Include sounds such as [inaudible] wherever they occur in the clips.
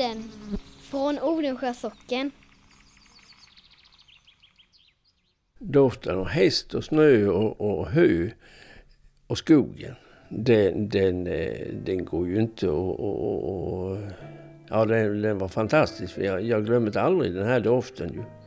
podden från Odensjö socken. Doften av häst och snö och, och hö och skogen. Den, den, eh, den går ju inte att... Ja, den, den var fantastisk. Jag, jag glömmer aldrig den här doften. Ju.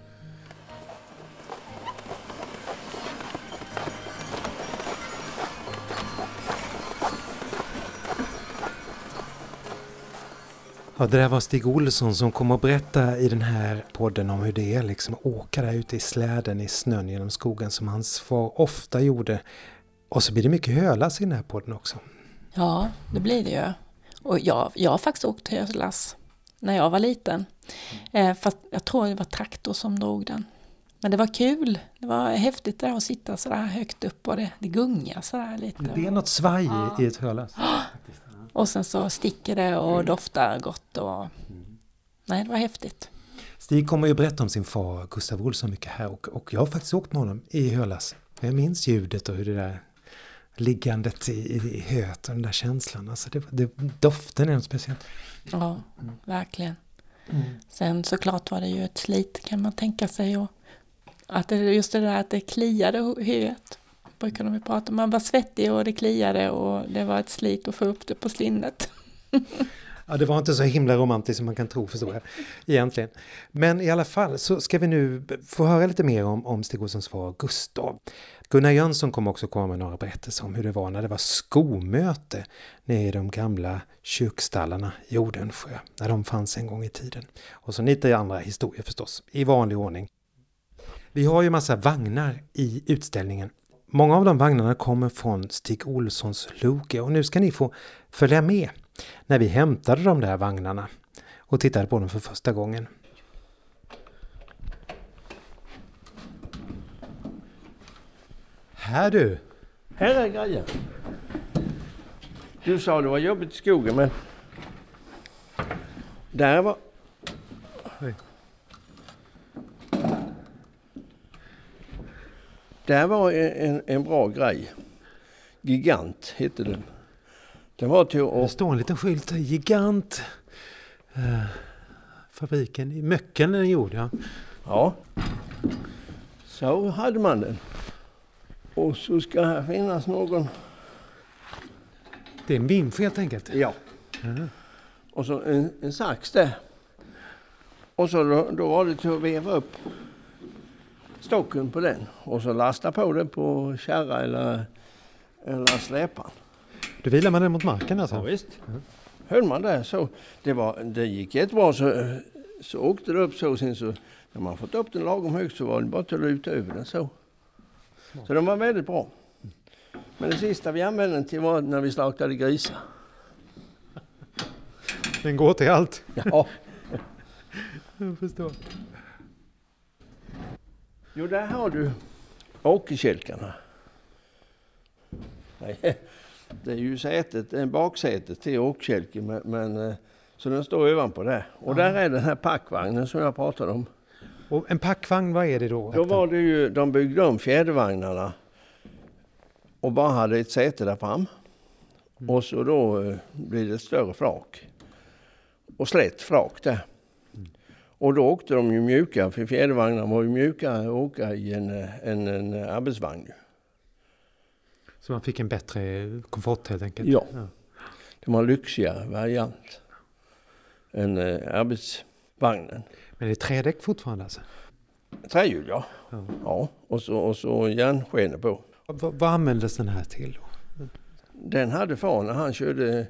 Ja, det där var Stig Olsson som kommer att berätta i den här podden om hur det är liksom att åka där ute i släden i snön genom skogen som hans far ofta gjorde. Och så blir det mycket hölas i den här podden också. Ja, det blir det ju. Och jag, jag har faktiskt åkt hölas när jag var liten. Eh, fast jag tror det var traktor som drog den. Men det var kul. Det var häftigt där att sitta så där högt upp och det, det gungar sådär lite. Det är något svaj ja. i ett hölas. [gasps] Och sen så sticker det och mm. doftar gott och... Nej, det var häftigt. Stig kommer ju berätta om sin far Gustav Olsson mycket här och, och jag har faktiskt åkt med honom i Hölas. Jag minns ljudet och hur det där liggandet i, i, höet och den där känslan. Alltså det, det, doften är något speciellt. Ja, mm. verkligen. Mm. Sen såklart var det ju ett slit kan man tänka sig. Och att det, just det där att det kliade höet brukar de prata om. Man var svettig och det kliade och det var ett slit att få upp det på slinnet. [laughs] Ja, det var inte så himla romantiskt som man kan tro förstår jag. Egentligen. Men i alla fall så ska vi nu få höra lite mer om, om Stig Olssons far Gustav. Gunnar Jönsson kommer också komma med några berättelser om hur det var när det var skomöte nere i de gamla kyrkstallarna i Odensjö. När de fanns en gång i tiden. Och så lite andra historier förstås, i vanlig ordning. Vi har ju massa vagnar i utställningen Många av de vagnarna kommer från Stig Olssons loge och nu ska ni få följa med när vi hämtade de där vagnarna och tittade på dem för första gången. Här du! Här är grejen. Du sa det var jobbigt i skogen men... Där var... Det var en, en bra grej. Gigant hette den. Den var till att... Det står en liten skylt, Gigant. Uh, fabriken i Möcken är den gjord, ja. Ja. Så hade man den. Och så ska här finnas någon... Det är en vimf helt enkelt? Ja. Uh Och så en, en sax där. Och så då, då var det till att veva upp stocken på den och så lasta på den på kärra eller, eller släpan. Då vilar man den mot marken alltså? Ja, visst. Mm. Höll man det så, det, var, det gick jättebra så, så åkte det upp så sen så när man fått upp den lagom högt så var det bara att luta över den så. Så den var väldigt bra. Men det sista vi använde den till var när vi slaktade grisar. Den går till allt? Ja. [laughs] Jag förstår. Jo, där har du åkerkälkarna. Nej, det är ju sätet, en baksätet till åkerkälken, men, men, eh, så den står ovanpå där. Och där är den här packvagnen som jag pratade om. Och en packvagn, vad är det då? Då var det ju, de byggde om fjädervagnarna och bara hade ett säte där fram. Mm. Och så då eh, blir det ett större flak. Och slätt flak där. Och då åkte de ju mjuka, för fjädervagnarna var ju mjuka att åka i en, en, en arbetsvagn. Så man fick en bättre komfort helt enkelt? Ja. ja. Det var lyxigare variant än eh, arbetsvagnen. Men det är trädäck fortfarande alltså? Trähjul ja. ja. ja. Och så, och så järnskenor på. V vad användes den här till då? Den hade far när han körde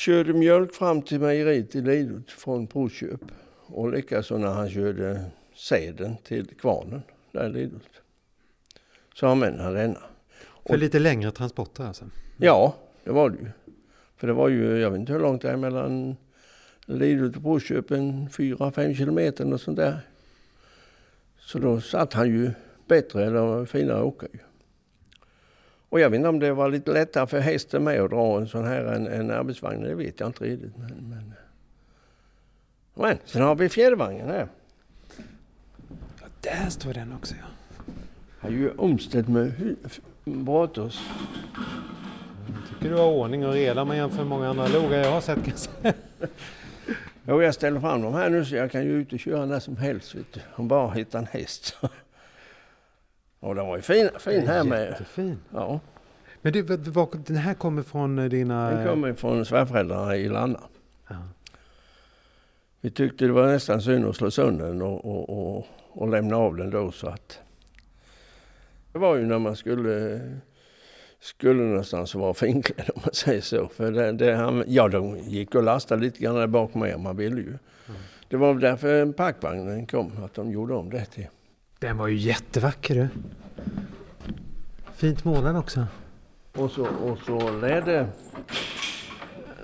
körde mjölk fram till mejeriet i Lidhult från provköp. Och likaså när han körde säden till kvarnen där i Lidhult. Så använde han denna. För lite längre transporter alltså? Ja, det var det ju. För det var ju, jag vet inte hur långt det är mellan Lidhult och Provköp, en 4-5 kilometer och sånt där. Så då satt han ju bättre eller finare att åka ju. Och jag vet inte om det var lite lättare för hästen med att dra en sån här en, en arbetsvagn. Det vet jag inte riktigt. Men, men. men sen har vi fjädervagnen här. Ja, där står den också ja. Har ju omställt med Bratås. tycker du har ordning och reda om man jämför med många andra logar jag har sett. kanske. Jo, jag ställer fram dem här nu så jag kan ju ut och köra när som helst. Vet du. Om bara hitta en häst. Och den var ju fin, fin här med. Jättefin. Ja, Men du, vad- den här kommer från eh, dina... den kommer från svärföräldrarna i Lanna. Ja. Vi tyckte det var nästan synd att slå sönder den och, och, och, och lämna av den då så att... Det var ju när man skulle, skulle någonstans vara finklädd om man säger så. För det, det, han, ja, de gick och lastade lite grann där bak med man ville ju. Det var därför packvagnen kom, att de gjorde om det till. Den var ju jättevacker du. Fint målad också. Och så, och så läder,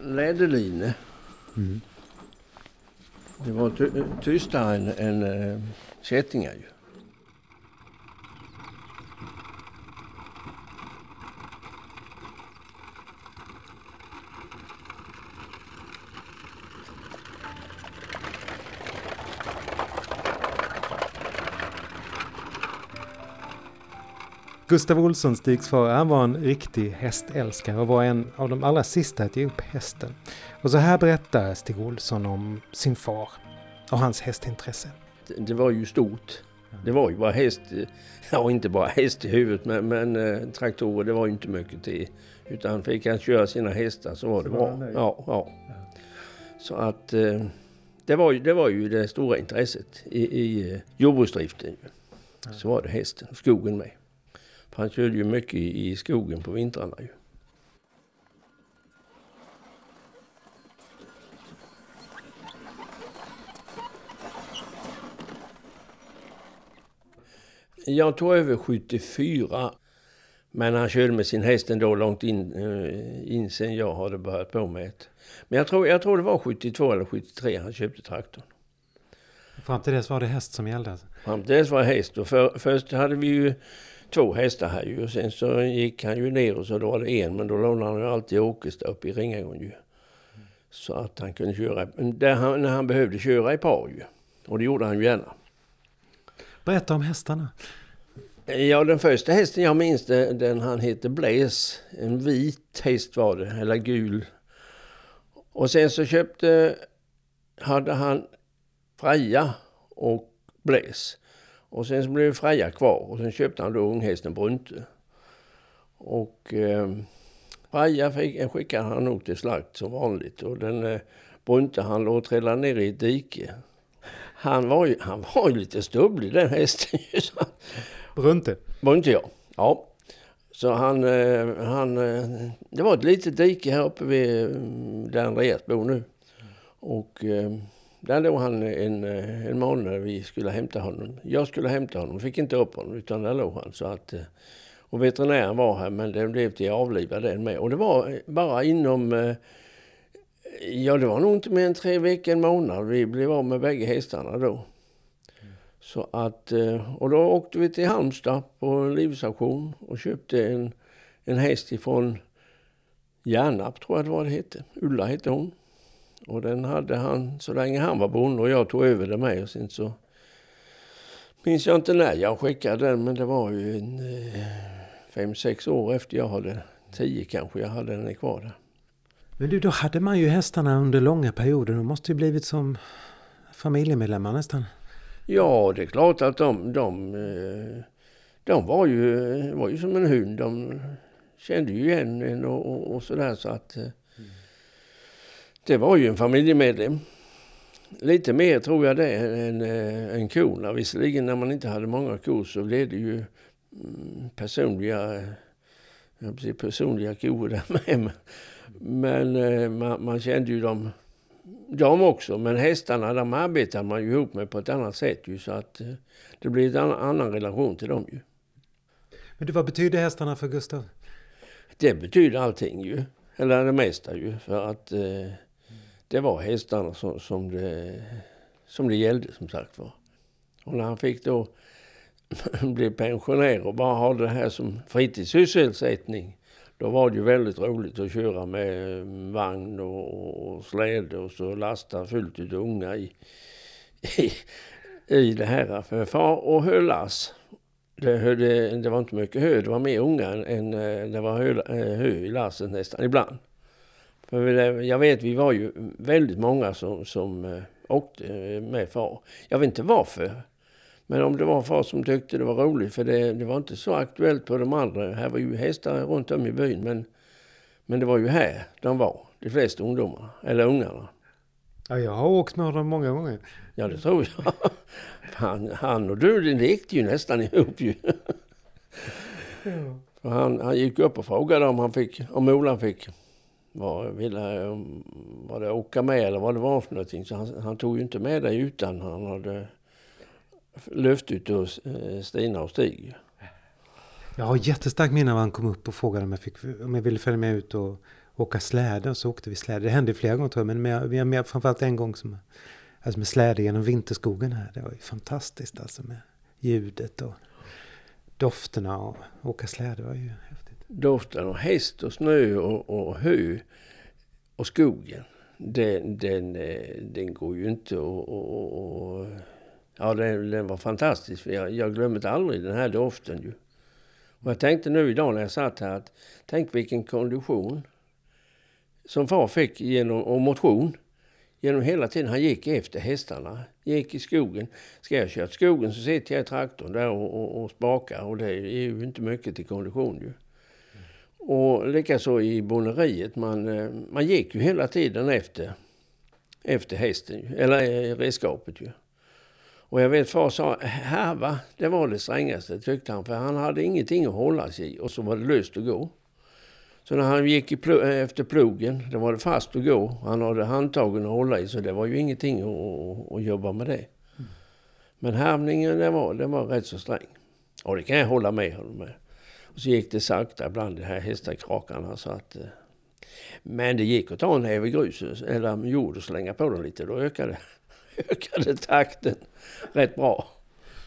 läderline. Mm. Det var ty, tystare än, än äh, kättingar ju. Gustav Olsson, Stigs far, han var en riktig hästälskare och var en av de allra sista att ge upp hästen. Och så här berättar Stig Olsson om sin far och hans hästintresse. Det- var ju stort. Det var ju bara häst, ja inte bara häst i huvudet men, men eh, traktorer det var ju inte mycket till. Utan fick han köra sina hästar så var det Så bra. Ja, ja. Så att eh, det var, ju, det var ju det stora intresset i, i eh, jordbruksdriften. Så var det hästen skogen med. Han körde ju mycket i, i skogen på vintrarna ju. Jag tog över 74. Men han körde med sin häst ändå långt in, eh, in sen jag hade börjat på med det. Men jag tror, jag tror det var 72 eller 73 han köpte traktorn. Fram till dess var det häst som gällde. alltså. Fram till dess var det häst. Och för, först hade vi ju två hästar här ju. Och sen så gick han ju ner och så då var det en. Men då lånade han ju alltid Åkesta uppe i Ringagården ju. Så att han kunde köra, där han, när han behövde köra i par ju. Och det gjorde han ju gärna. Berätta om hästarna. Ja, den första hästen jag minns, den, den han hette Blaise. En vit häst var det, eller gul. Och sen så köpte, hade han Freja och Blaise. Och sen så blev Freja kvar och sen köpte han då unghästen Brunte. Och eh, Freja fick, skickade han nog till slakt som vanligt. Och den eh, Brunte han låg och trillade ner i ett dike. Han var ju, han var ju lite stubblig den hästen. [laughs] Brunte. var inte jag? Ja. Så han, eh, han, eh, det var ett litet dike här uppe vid mm, där Andreas bor nu. Och eh, där låg han en, eh, en månad när vi skulle hämta honom. Jag skulle hämta honom, fick inte upp honom utan där låg han. Så att, eh, och veterinären var här men den blev till avlivad den med. Och det var eh, bara inom, ja det var nog inte mer än tre veckor, en månad. Vi blev av med bägge hästarna då. Så att, och då åkte vi till Halmstad på en livsauktion och köpte en, en häst ifrån Järnarp tror jag det var det hette. Ulla hette hon. Och den hade han så länge han var bonde och jag tog över det med och sen så minns jag inte när jag skickade den men det var ju en, eh, fem, sex år efter jag hade, tio kanske jag hade den kvar där. Men du, då hade man ju hästarna under långa perioder. De måste ju blivit som familjemedlemmar nästan. Ja, det är klart att de, de, eh, de var, ju, var ju som en hund. De kände ju igen en och, och, och sådär så att eh, det var ju en familjemedlem. Lite mer tror jag det än, eh, än korna. Visserligen när man inte hade många kor så blev det ju mm, personliga, personliga kor där med. Men, eh, man, man kände ju dem de också, men hästarna de arbetar man ju ihop med på ett annat sätt ju så att eh, det blir en annan, relation till dem ju. Men du, vad betyder hästarna för Gustav? Det betyder allting ju, eller det mesta ju, för att det var hästarna som, som, det, som det gällde som sagt var. Och när han fick då [laughs] bli pensionär och bara ha det här som fritidssysselsättning då var det ju väldigt roligt att köra med mm, vagn och, och släde och så lasta fullt ut unga i, i, i det här. För far och höll lass. Det, det var inte mycket hö, det var mer unga än än eh, det var hö, eh, hö i lasset nästan ibland. För jag vet, vi var ju väldigt många som, som eh, åkte med far. Jag vet inte varför. Men om det var far som tyckte det var roligt, för det, det var inte så aktuellt på de andra. Här var ju hästar runt om i byn, men, men det var ju här de var, de flesta ungdomarna, eller ungarna. Ja, jag har åkt med honom många gånger. Ja, det tror jag. [laughs] Han, han och du, det lekte ju nästan ihop ju. Ja. För han, han gick upp och frågade om han fick, om Ola fick var, ville, var det åka med eller vad det var för någonting. Så han, han tog ju inte med dig utan han hade löft ut ur Stina och Stig. Jag har jättestarkt minne av han kom upp och frågade om jag, fick, om jag ville följa med ut och åka släde. Och så åkte vi släde. Det hände flera gånger tror jag, men vi har med, framförallt en gång som, alltså med släde genom vinterskogen här. Det var ju fantastiskt alltså med ljudet och dofterna och åka släde. Var ju häftigt. Doften av häst och snö och, och hö och skogen. Den, den, eh, den går ju inte att Ja, den, den var fantastisk. Jag, jag glömmer aldrig den här doften ju. Och jag tänkte nu idag när jag satt här att tänk vilken kondition som far fick genom, och motion genom hela tiden. Han gick efter hästarna, gick i skogen. Ska jag köra skogen så sitter jag i traktorn där och, och, och spakar och det är ju inte mycket till kondition ju. Och likaså i bonneriet, man, eh, man gick ju hela tiden efter, efter hästen, eller eh, redskapet ju. Och jag vet far sa, härva, det var det strängaste tyckte han. För han hade ingenting att hålla sig i och så var det löst att gå. Så när han gick pl efter plogen, då var det fast att gå. Han hade handtagen att hålla i så det var ju ingenting att, att, att jobba med det. Mm. Men härvningen, den var, den var rätt så sträng. Och det kan jag hålla med honom med. Så gick det sakta bland de här hästakrakarna så att... Eh, men det gick att ta en näve grus eller jord och slänga på dem lite. Då ökade, [laughs] ökade takten rätt bra.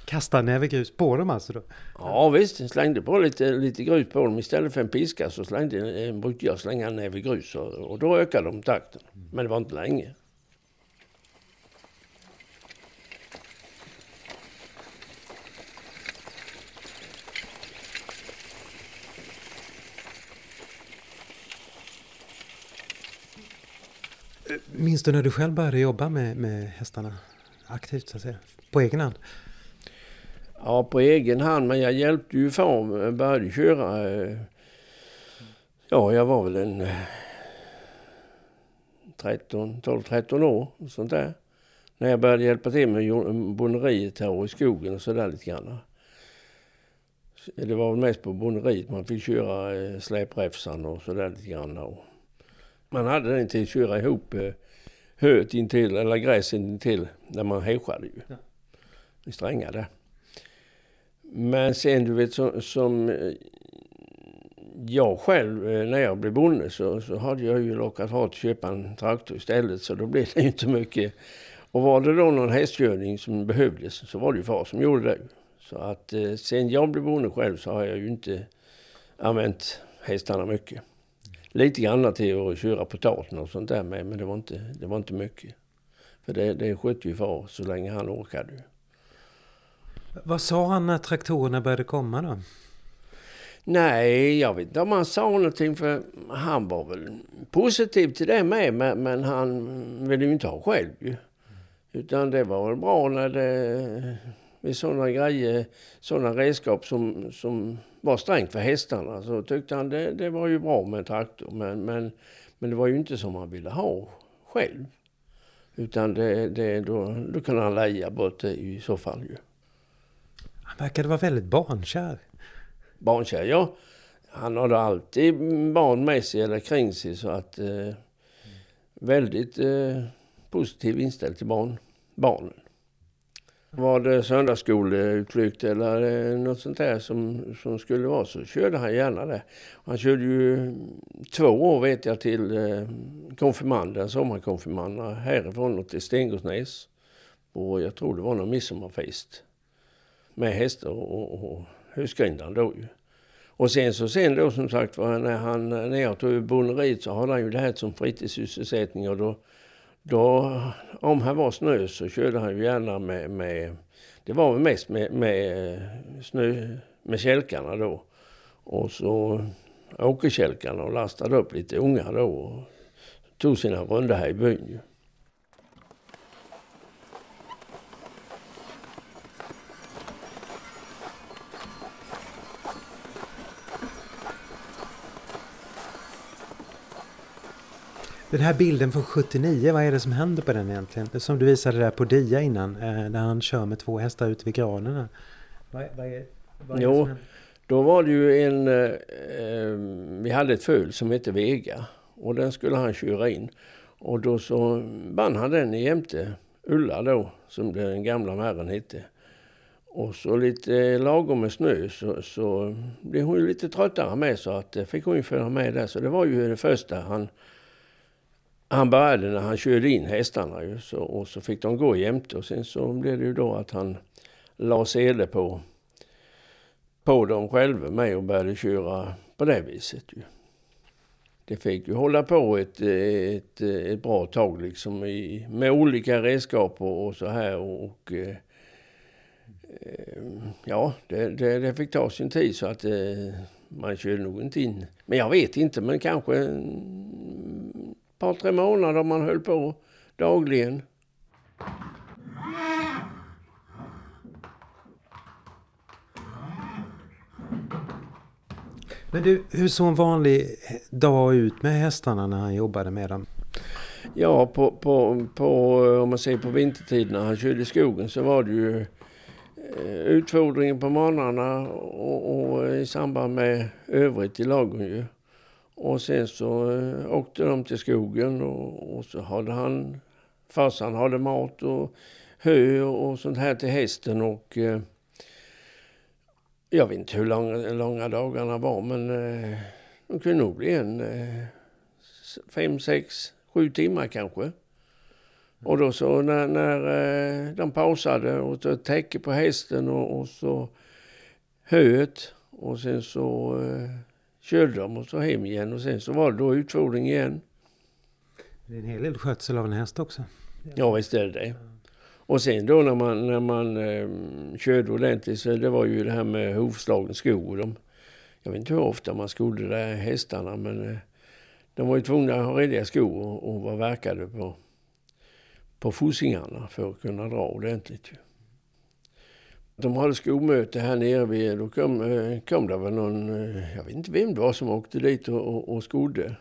Kasta näve grus på dem alltså då? Ja visst, slängde på lite, lite grus på dem. Istället för en piska så slängde, brukade jag slänga en näve grus och, och då ökade de takten. Men det var inte länge. Minns du när du själv började jobba med, med hästarna aktivt så att säga? På egen hand? Ja, på egen hand, men jag hjälpte ju far. Jag började köra. Eh, ja, jag var väl en eh, 13, 12-13 år. Sånt där. När jag började hjälpa till med bonneriet här i skogen och sådär lite grann. Det var väl mest på bonneriet man fick köra eh, släpräfsan och sådär lite grann. Man hade den till att köra ihop eh, höet intill, eller gräset intill, när man häschade ju. Ja. I strängar där. Men sen du vet som, som eh, jag själv, eh, när jag blev bonde så, så hade jag ju lockat far att köpa en traktor istället så då blev det ju [laughs] inte mycket. Och var det då någon hästkörning som behövdes så var det ju far som gjorde det. Så att eh, sen jag blev bonde själv så har jag ju inte använt hästarna mycket. Lite grann till att köra potaten och sånt där med, men det var inte, det var inte mycket. För det, det skötte ju far så länge han orkade. Vad sa han när traktorerna började komma då? Nej, jag vet inte om han sa någonting för han var väl positiv till det med men, men han ville ju inte ha själv ju. Utan det var väl bra när det med sådana grejer, sådana redskap som, som var strängt för hästarna så tyckte han det, det var ju bra med en traktor. Men, men, men det var ju inte som han ville ha själv. Utan det, det, då, då kan han leja bort det i så fall ju. Han verkade vara väldigt barnkär. Barnkär, ja. Han hade alltid barn med sig eller kring sig så att eh, väldigt eh, positiv inställd till barn, barnen. Var det söndagsskoleutflykt eller något sånt där som, som skulle vara så körde han gärna det. Han körde ju två år vet jag till eh, konfirmanden, sommarkonfirmanderna härifrån och till Stengårdsnäs. Och jag tror det var någon midsommarfest med hästar och, och husgrindan då ju. Och sen så sen då som sagt var när han, när jag tog över bonderiet, så hade han ju det här som fritidssysselsättning och då, då om här var snö så körde han ju gärna med, med det var väl mest med, med eh, snö, med kälkarna då. Och så åkerkälkarna och lastade upp lite ungar då och tog sina runda här i byn. Den här bilden från 79, vad är det som händer på den egentligen? Som du visade där på dia innan, eh, när han kör med två hästar ute vid granen. Vad, vad är, vad är jo, då var det ju en... Eh, eh, vi hade ett föl som hette Vega och den skulle han köra in. Och då så band han den jämte Ulla då, som den gamla märren hette. Och så lite lagom med snö så, så blev hon ju lite tröttare med så att fick hon ju följa med där. Så det var ju det första han han började när han körde in hästarna ju, så, och så fick de gå jämte och sen så blev det ju då att han la sele på, på dem själva med och började köra på det viset ju. Det fick ju hålla på ett, ett, ett bra tag liksom i, med olika redskap och, och så här och, och eh, eh ja, det, det, det, fick ta sin tid så att eh, man körde nog inte in. Men jag vet inte, men kanske par, tre månader man höll på dagligen. Men du, hur såg en vanlig dag ut med hästarna när han jobbade med dem? Ja, på, på, på, om man ser på vintertid när han körde i skogen så var det ju eh, utfodringen på morgnarna och, och, i samband med övrigt i lagen ju. Och sen så eh, åkte de till skogen och, och så hade han, farsan hade mat och hö och sånt här till hästen och eh, jag vet inte hur långa, långa dagarna var men eh, de kunde nog bli en eh, fem, sex, sju timmar kanske. Och då så när, när eh, de pausade och tog täcke på hästen och, och så höet och sen så eh, körde de och så hem igen och sen så var det då utfodring igen. Det är en hel del skötsel av en häst också. Ja, visst är det det. Och sen då när man, när man eh, körde ordentligt så det var ju det här med hovslagen skor. De, jag vet inte hur ofta man skodde de där hästarna men eh, de var ju tvungna att ha rediga skor och, och var verkade på, på fossingarna för att kunna dra ordentligt. Ju. De hade skolmöte här nere vid, då kom, eh, kom det väl någon, eh, jag vet inte vem det var som åkte dit och, och, och skodde.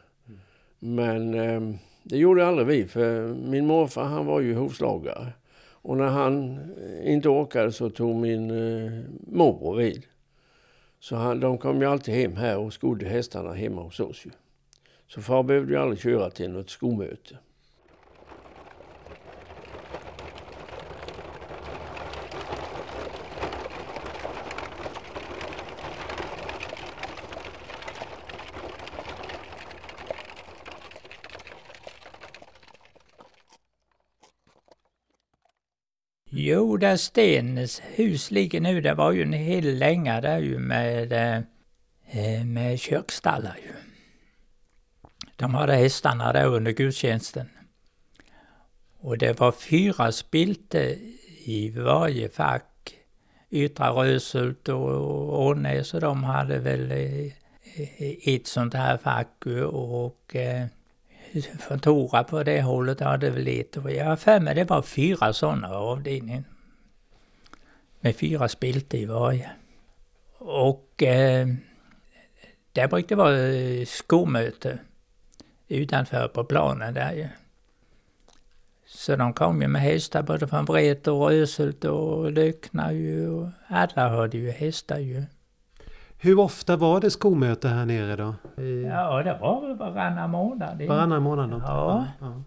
Men eh, det gjorde aldrig vi, för min morfar han var ju hovslagare. Och när han eh, inte orkade så tog min eh, morbror vid. Så han, de kom ju alltid hem här och skodde hästarna hemma hos oss ju. Så far behövde ju aldrig köra till något skolmöte. Jo, där Stens hus ligger nu, det var ju en hel länga där ju med, eh, med kökstallar ju. De hade hästarna där under gudstjänsten. Och det var fyra spilte i varje fack. Yttra Röshult och Ånäs och de hade väl eh, eh, ett sånt här fack och eh, från Tora på det hållet hade väl ett Och jag har för mig det var fyra sådana avdelningar. Med fyra spilte i varje. Och eh, där brukade det vara eh, skomöte skolmöte utanför på planen där ju. Så de kom ju med hästar både från Vret och Röshult och Lökna ju. Alla hade ju hästar ju. Hur ofta var det skolmöte här nere då? I... Ja, det var väl varannan månad. Varannan månad? Ja. ja.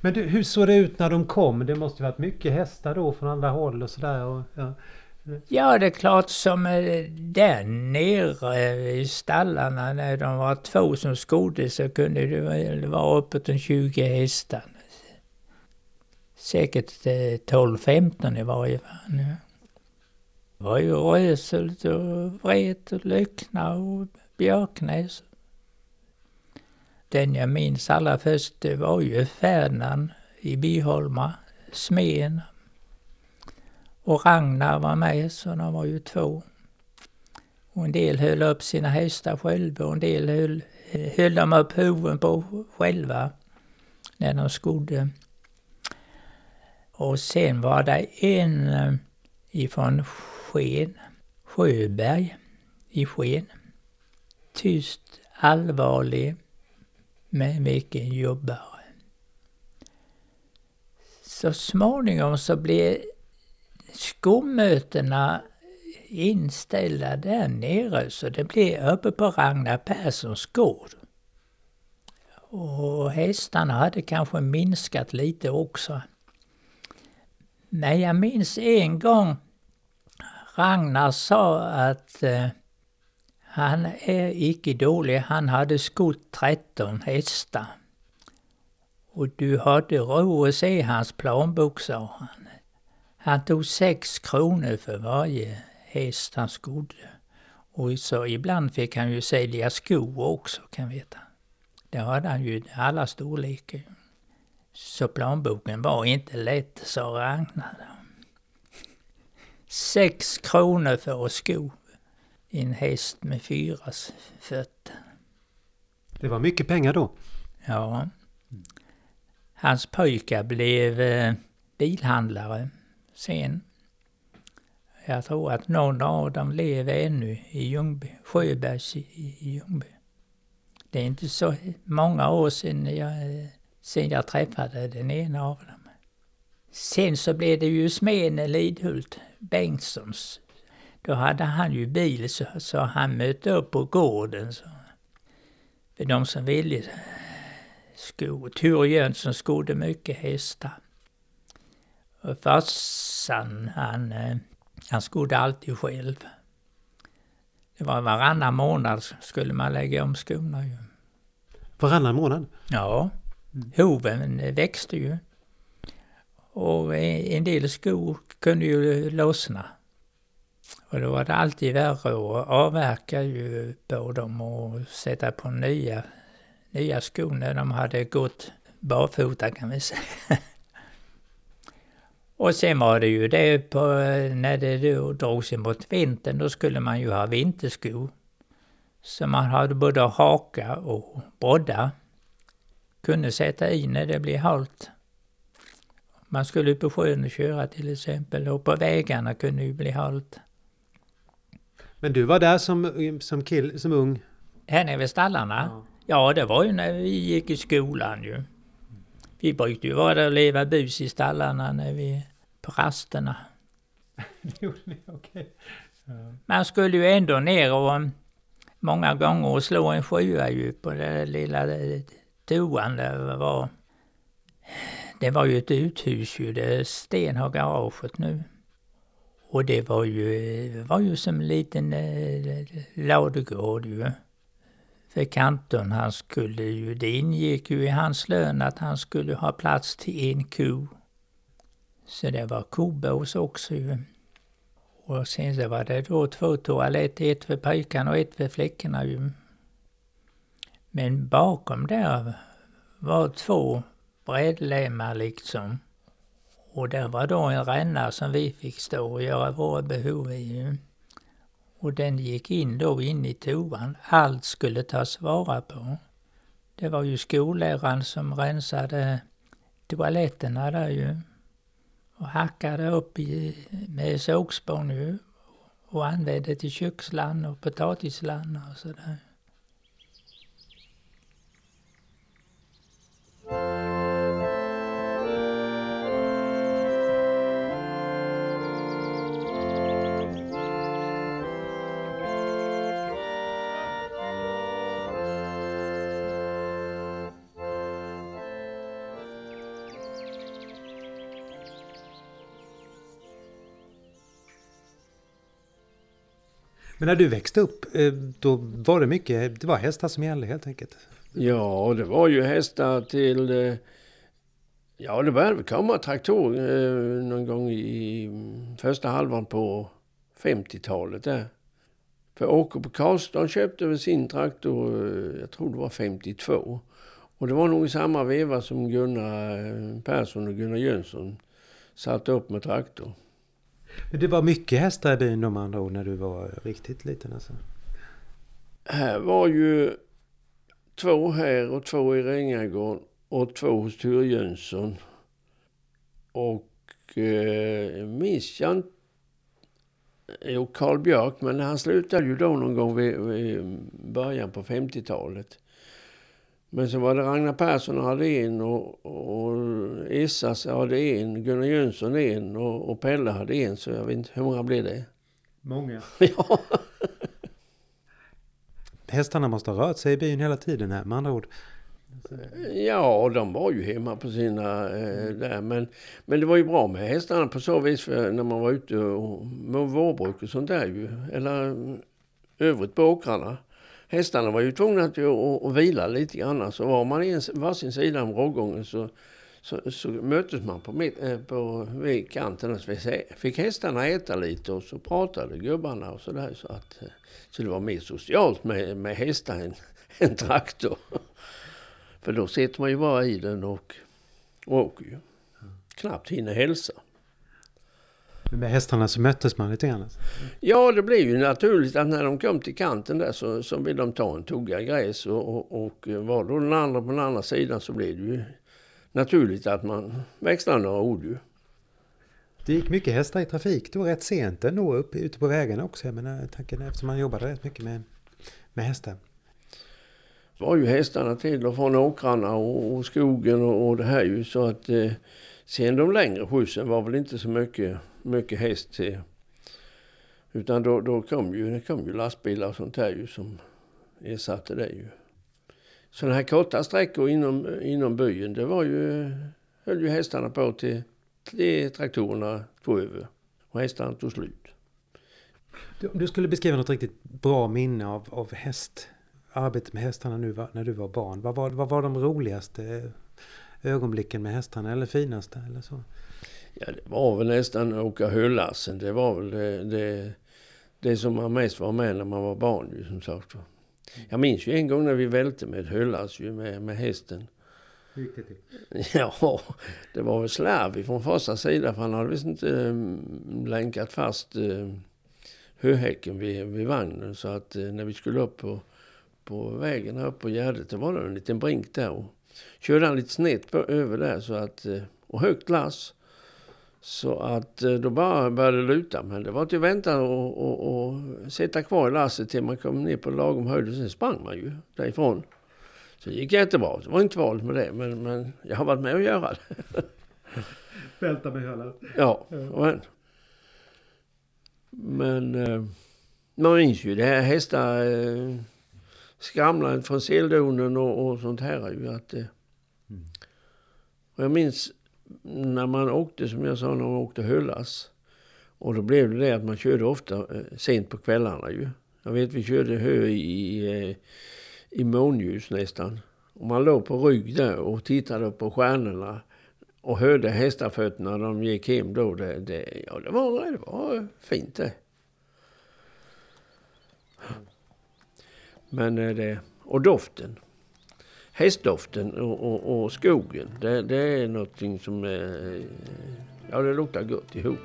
Men du, hur såg det ut när de kom? Det måste ju varit mycket hästar då från alla håll och sådär. Ja. ja, det är klart som eh, där nere i stallarna när de var två som skodde så kunde det vara uppåt en 20 hästar. Säkert 12-15 eh, i varje fall. Ja. Var ju Röshult och Vret och Lyckna och Björknäs. Den jag minns allra först det var ju Ferdinand i Byholma, Smeden. Och Ragnar var med, så de var ju två. Och en del höll upp sina hästar själva och en del höll, höll de upp huven på själva när de skodde. Och sen var det en eh, ifrån Sken, Sjöberg i Sken. Tyst, allvarlig, men vilken jobbare. Så småningom så blev skolmötena inställda där nere så det blev uppe på Ragnar Perssons gård. Och hästarna hade kanske minskat lite också. Men jag minns en gång Ragnar sa att eh, han är icke dålig, han hade skott 13 hästar. Och du hade ro att se hans planbok, sa han. Han tog sex kronor för varje häst han skodde. Och så ibland fick han ju sälja skor också, kan veta. Det hade han ju alla storlekar. Så planboken var inte lätt, sa Ragnar. Sex kronor för att sko en häst med fyra fötter. Det var mycket pengar då. Ja. Hans pojkar blev eh, bilhandlare sen. Jag tror att någon av dem lever ännu i Ljungby, Sjöbergs i, i Ljungby. Det är inte så många år sedan jag, sedan jag träffade den ena av dem. Sen så blev det ju smeden Lidhult, Bengtssons. Då hade han ju bil så, så han mötte upp på gården. Så. För de som ville sko. Ture Jönsson skodde mycket hästar. Och farsan, han, eh, han skodde alltid själv. Det var varannan månad skulle man lägga om skorna ju. Varannan månad? Ja. Hoven växte ju. Och en del skor kunde ju lossna. Och då var det alltid värre att avverka ju på dem och sätta på nya, nya skor när de hade gått barfota kan vi säga. [laughs] Och sen var det ju det på, när det då drog sig mot vintern, då skulle man ju ha vinterskor. Så man hade både haka och brodda. Kunde sätta i när det blev halt. Man skulle ut på sjön och köra till exempel och på vägarna kunde ju bli halt. Men du var där som, som, kill, som ung? Här nere vid stallarna? Ja. ja, det var ju när vi gick i skolan ju. Vi brukade ju vara där och leva bus i stallarna när vi, på rasterna. [laughs] okej. Ja. Man skulle ju ändå ner och många gånger och slå en sjua ju på den lilla toan där det var. Det var ju ett uthus ju, det Stenha-garaget nu. Och det var ju, var ju som en liten eh, ladugård ju. För kantorn han skulle ju, det ingick ju i hans lön att han skulle ha plats till en ko. Så det var kobås också ju. Och sen så var det då två toaletter, ett för pojkarna och ett för flickorna ju. Men bakom där var två brädlemmar liksom. Och där var då en ränna som vi fick stå och göra våra behov i. Och den gick in då in i toan. Allt skulle tas vara på. Det var ju skolläraren som rensade toaletterna där ju. Och hackade upp i, med sågspån ju. Och använde till köksland och potatisland och sådär. Men när du växte upp, eh, då var det mycket, det var hästar som gällde helt enkelt? Ja, det var ju hästar till... Eh, ja, det började komma traktorer eh, någon gång i första halvan på 50-talet där. För Åke på Karlstad köpte väl sin traktor, jag tror det var 52. Och det var nog i samma veva som Gunnar Persson och Gunnar Jönsson satte upp med traktor. Det var mycket hästar i byn om andra ord när du var riktigt liten alltså? Här var ju två här och två i Rängagården och två hos Ture Jönsson. Och eh, minns jag inte Jo, Carl Björk, men han slutade ju då någon gång vid, vid början på 50-talet. Men så var det Ragnar Persson hade en och, och Essas hade en, Gunnar Jönsson en och, och Pelle hade en. Så jag vet inte, hur många blev det? Många. [laughs] ja. Hästarna måste ha rört sig i byn hela tiden här med andra ord. Ja, de var ju hemma på sina eh, där. Men, men det var ju bra med hästarna på så vis för när man var ute och, med vårbruk och sånt där ju. Eller övrigt på åkrarna. Hästarna var ju tvungna att, och, och vila lite grann. Så var man i varsin sida om rågången så, så, så möttes man på, mitt, eh, på vid kanten och fick hästarna äta lite och så pratade gubbarna och sådär. Så, att, eh, så det var mer socialt med, med hästar än, [laughs] än traktor. För då sitter man ju bara i den och, och åker ju. Knappt hinner hälsa. Men med hästarna så möttes man lite grann? Alltså. Ja, det blev ju naturligt att när de kom till kanten där så, så ville de ta en tugga gräs och, och, och var då den andra på den andra sidan så blev det ju naturligt att man växlade några ord ju. Det gick mycket hästar i trafik då rätt sent ändå upp ute på vägarna också. Jag menar tanken eftersom man jobbade rätt mycket med, med hästar var ju hästarna till och från åkrarna och, och skogen och, och, det här ju. Så att eh, sen de längre skjutsen var väl inte så mycket, mycket häst till. Utan då, då kom, ju, det kom ju lastbilar och sånt här ju som ersatte det ju. Sådana här korta sträckor inom, inom byn, det var ju, höll ju hästarna på till, till traktorerna tog över. Och hästarna tog slut. Du, du skulle beskriva något riktigt bra minne av, av häst arbetet med hästarna nu när du var barn? Vad var, vad var de roligaste eh, ögonblicken med hästarna eller finaste eller så? Ja, det var väl nästan att åka höllassen. Det var väl det, det, det, som man mest var med när man var barn ju som sagt Jag minns ju en gång när vi välte med ett höllass ju med, med hästen. Hur gick det till? [laughs] Ja, det var väl slarv från farsans sida för han hade visst inte um, länkat fast uh, höhäcken vid, vid vagnen så att uh, när vi skulle upp på på vägen här upp på Gärdet. Det var det en liten brink där. Och körde han lite snett på, över där så att, eh, och högt lass. Så att eh, då bara började det luta. Men det var till att vänta och, och, och sitta kvar i lasset till man kom ner på lagom höjd. Och sen sprang man ju därifrån. Så det gick jättebra. Det var inte vanligt med det. Men, men jag har varit med och göra det. [laughs] Välta med hela. Ja, men. Men eh, man minns ju det här hästar skramlandet från Sildonen och, och sånt här. Ju, att, eh, mm. och jag minns när man åkte, som jag sa, när man åkte höllas. Och då blev det det att man körde ofta eh, sent på kvällarna ju. Jag vet vi körde hö i, i, eh, i månljus nästan. Och man låg på rygg där och tittade på stjärnorna och hörde hästafötterna när de gick hem då. Det, det, ja, det, var, det var fint det. Men eh, det, och doften. Hästdoften och, och, och skogen. Det, det, är någonting som... Eh, ja, det luktar gott ihop.